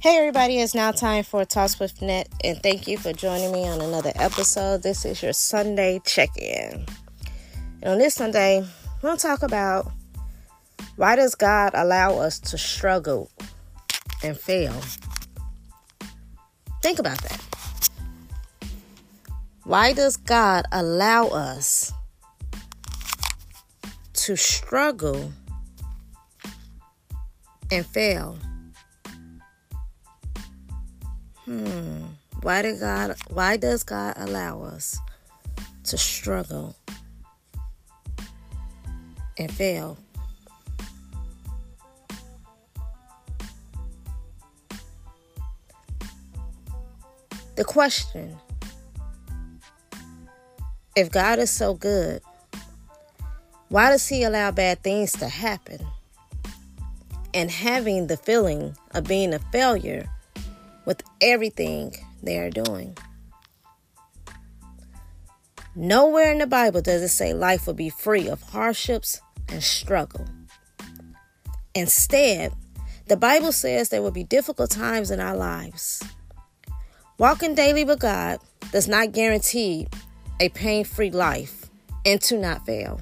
Hey everybody, it's now time for Toss with Net, and thank you for joining me on another episode. This is your Sunday check-in. And on this Sunday, we'll talk about why does God allow us to struggle and fail? Think about that. Why does God allow us to struggle and fail? Hmm. Why did God why does God allow us to struggle and fail? The question if God is so good, why does He allow bad things to happen? And having the feeling of being a failure with everything they are doing. Nowhere in the Bible does it say life will be free of hardships and struggle. Instead, the Bible says there will be difficult times in our lives. Walking daily with God does not guarantee a pain free life and to not fail.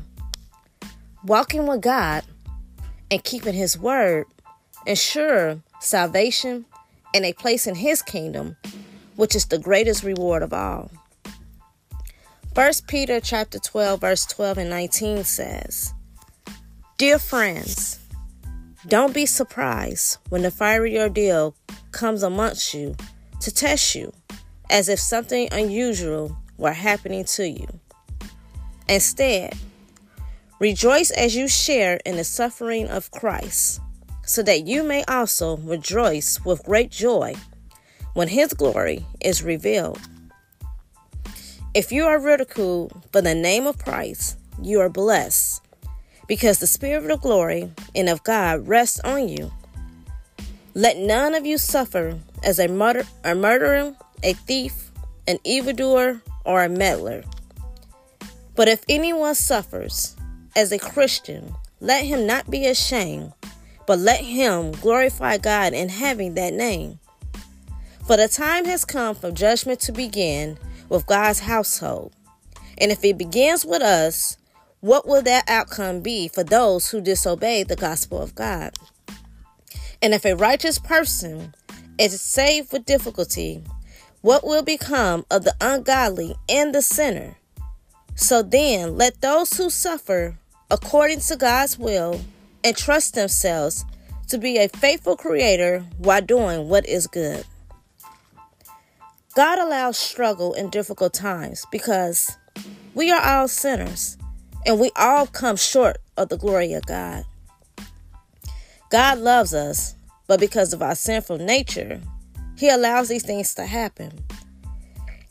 Walking with God and keeping His word ensure salvation and a place in his kingdom, which is the greatest reward of all. 1 Peter chapter 12 verse 12 and 19 says, Dear friends, don't be surprised when the fiery ordeal comes amongst you to test you, as if something unusual were happening to you. Instead, rejoice as you share in the suffering of Christ so that you may also rejoice with great joy when his glory is revealed. If you are ridiculed for the name of Christ, you are blessed, because the Spirit of glory and of God rests on you. Let none of you suffer as a, murder, a murderer, a thief, an evildoer, or a meddler. But if anyone suffers as a Christian, let him not be ashamed but let him glorify God in having that name. For the time has come for judgment to begin with God's household. And if it begins with us, what will that outcome be for those who disobey the gospel of God? And if a righteous person is saved with difficulty, what will become of the ungodly and the sinner? So then, let those who suffer according to God's will and trust themselves to be a faithful creator while doing what is good. God allows struggle in difficult times because we are all sinners and we all come short of the glory of God. God loves us, but because of our sinful nature, He allows these things to happen.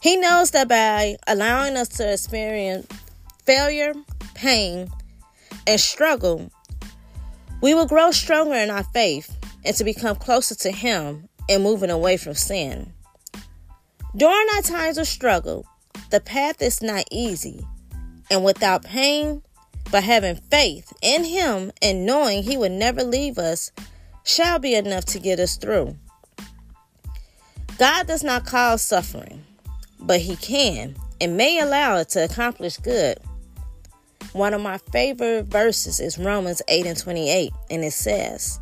He knows that by allowing us to experience failure, pain, and struggle, we will grow stronger in our faith and to become closer to Him and moving away from sin. During our times of struggle, the path is not easy and without pain, but having faith in Him and knowing He will never leave us shall be enough to get us through. God does not cause suffering, but He can and may allow it to accomplish good. One of my favorite verses is Romans 8 and 28, and it says,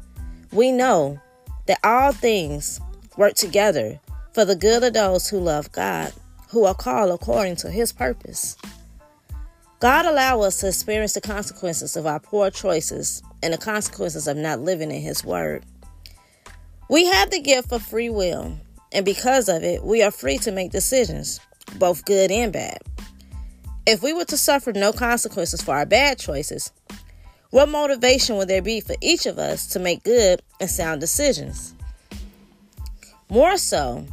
We know that all things work together for the good of those who love God, who are called according to his purpose. God allow us to experience the consequences of our poor choices and the consequences of not living in his word. We have the gift of free will, and because of it, we are free to make decisions, both good and bad. If we were to suffer no consequences for our bad choices, what motivation would there be for each of us to make good and sound decisions? More so,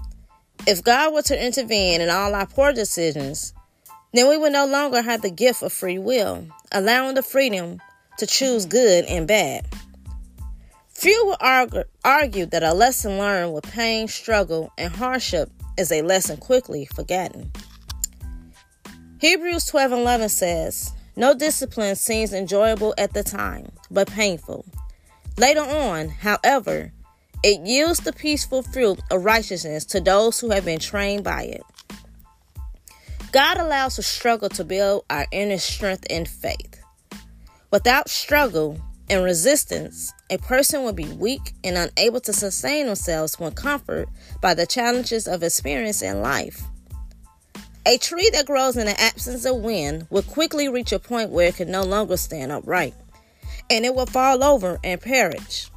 if God were to intervene in all our poor decisions, then we would no longer have the gift of free will, allowing the freedom to choose good and bad. Few will argue, argue that a lesson learned with pain, struggle, and hardship is a lesson quickly forgotten. Hebrews 12 and 11 says, No discipline seems enjoyable at the time, but painful. Later on, however, It yields the peaceful fruit of righteousness to those who have been trained by it. God allows the struggle to build our inner strength and faith. Without struggle and resistance, a person will be weak and unable to sustain themselves when comforted by the challenges of experience in life. A tree that grows in the absence of wind will quickly reach a point where it can no longer stand upright, and it will fall over and perish,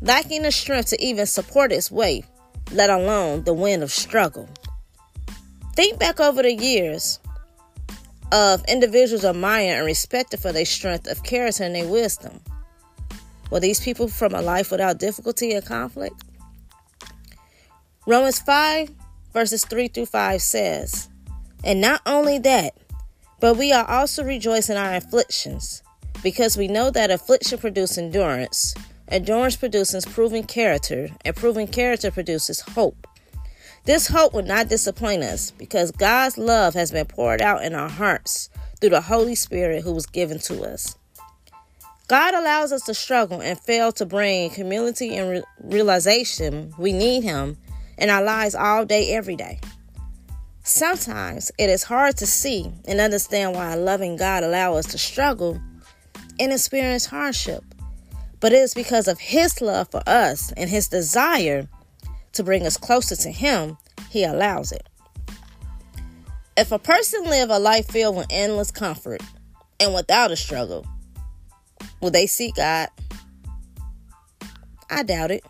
lacking the strength to even support its weight, let alone the wind of struggle. Think back over the years of individuals admired and respected for their strength of character and their wisdom. Were these people from a life without difficulty and conflict? Romans 5 verses 3 through 5 says, And not only that, but we are also rejoicing in our afflictions, because we know that affliction produces endurance, endurance produces proven character, and proven character produces hope. This hope will not disappoint us because God's love has been poured out in our hearts through the Holy Spirit who was given to us. God allows us to struggle and fail to bring community and re- realization we need Him in our lives all day, every day. Sometimes it is hard to see and understand why a loving God allows us to struggle and experience hardship. But it is because of His love for us and His desire to bring us closer to Him, He allows it. If a person live a life filled with endless comfort and without a struggle, will they seek God? I doubt it.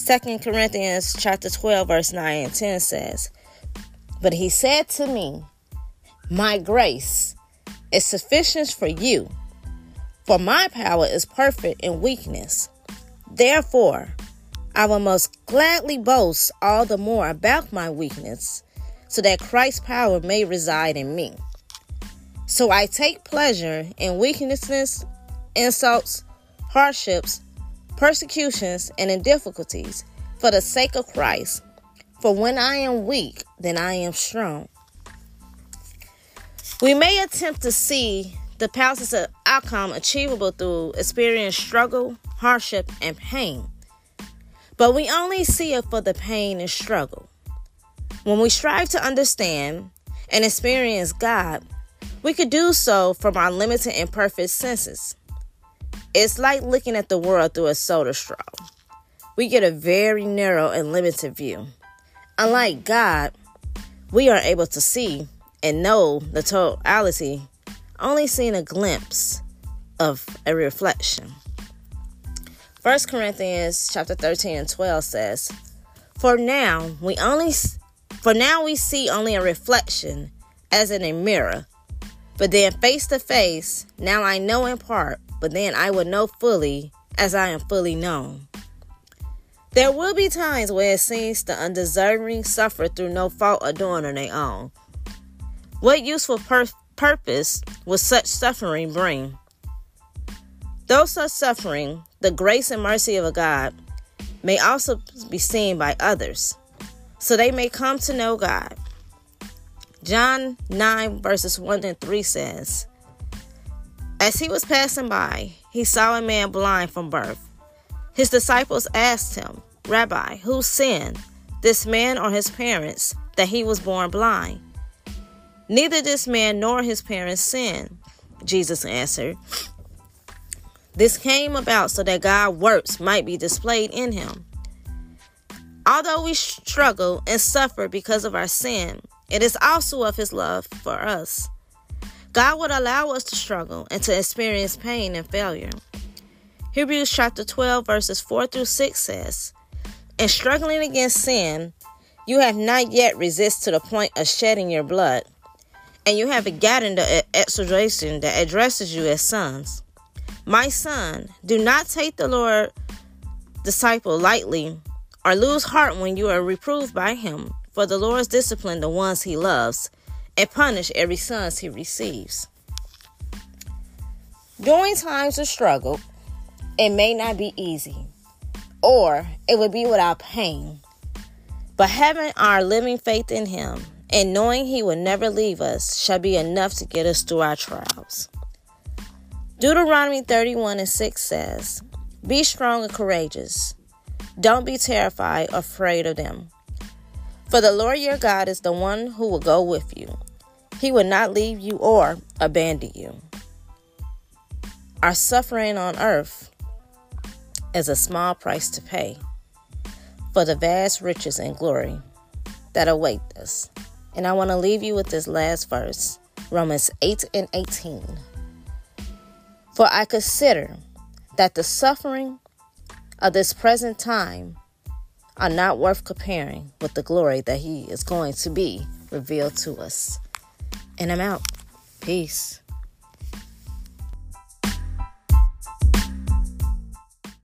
Second Corinthians chapter 12 verse 9 and 10 says, But he said to me, My grace is sufficient for you, for my power is perfect in weakness. Therefore, I will most gladly boast all the more about my weakness, so that Christ's power may reside in me. So I take pleasure in weaknesses, insults, hardships, persecutions, and in difficulties for the sake of Christ. For when I am weak, then I am strong. We may attempt to see the positive outcome achievable through experience struggle, hardship, and pain. But we only see it for the pain and struggle. When we strive to understand and experience God, we could do so from our limited and perfect senses. It's like looking at the world through a soda straw. We get a very narrow and limited view. Unlike God, we are able to see and know the totality, only seeing a glimpse of a reflection. 1 Corinthians chapter 13 and 12 says, For now we only for now we see only a reflection as in a mirror. But then face to face, now I know in part, but then I will know fully as I am fully known. There will be times where it seems the undeserving suffer through no fault or doing on their own. What useful pur- purpose will such suffering bring? Though such suffering, the grace and mercy of a God, may also be seen by others, so they may come to know God. John 9, verses 1 and 3 says, As he was passing by, he saw a man blind from birth. His disciples asked him, Rabbi, who sinned, this man or his parents, that he was born blind? Neither this man nor his parents sinned, Jesus answered. This came about so that God's works might be displayed in him. Although we struggle and suffer because of our sin, it is also of his love for us. God would allow us to struggle and to experience pain and failure. Hebrews chapter 12, verses 4 through 6 says, In struggling against sin, you have not yet resisted to the point of shedding your blood, and you have gotten the exhortation that addresses you as sons. My son, do not take the Lord disciple lightly or lose heart when you are reproved by him, for the Lord's discipline the ones he loves and punish every son he receives. During times of struggle, it may not be easy, or it would be without pain. But having our living faith in Him and knowing He will never leave us shall be enough to get us through our trials. Deuteronomy 31 and 6 says, Be strong and courageous. Don't be terrified or afraid of them. For the Lord your God is the one who will go with you. He will not leave you or abandon you. Our suffering on earth is a small price to pay for the vast riches and glory that await us. And I want to leave you with this last verse Romans 8 and 18. For I consider that the suffering of this present time are not worth comparing with the glory that He is going to be revealed to us. And I'm out. Peace.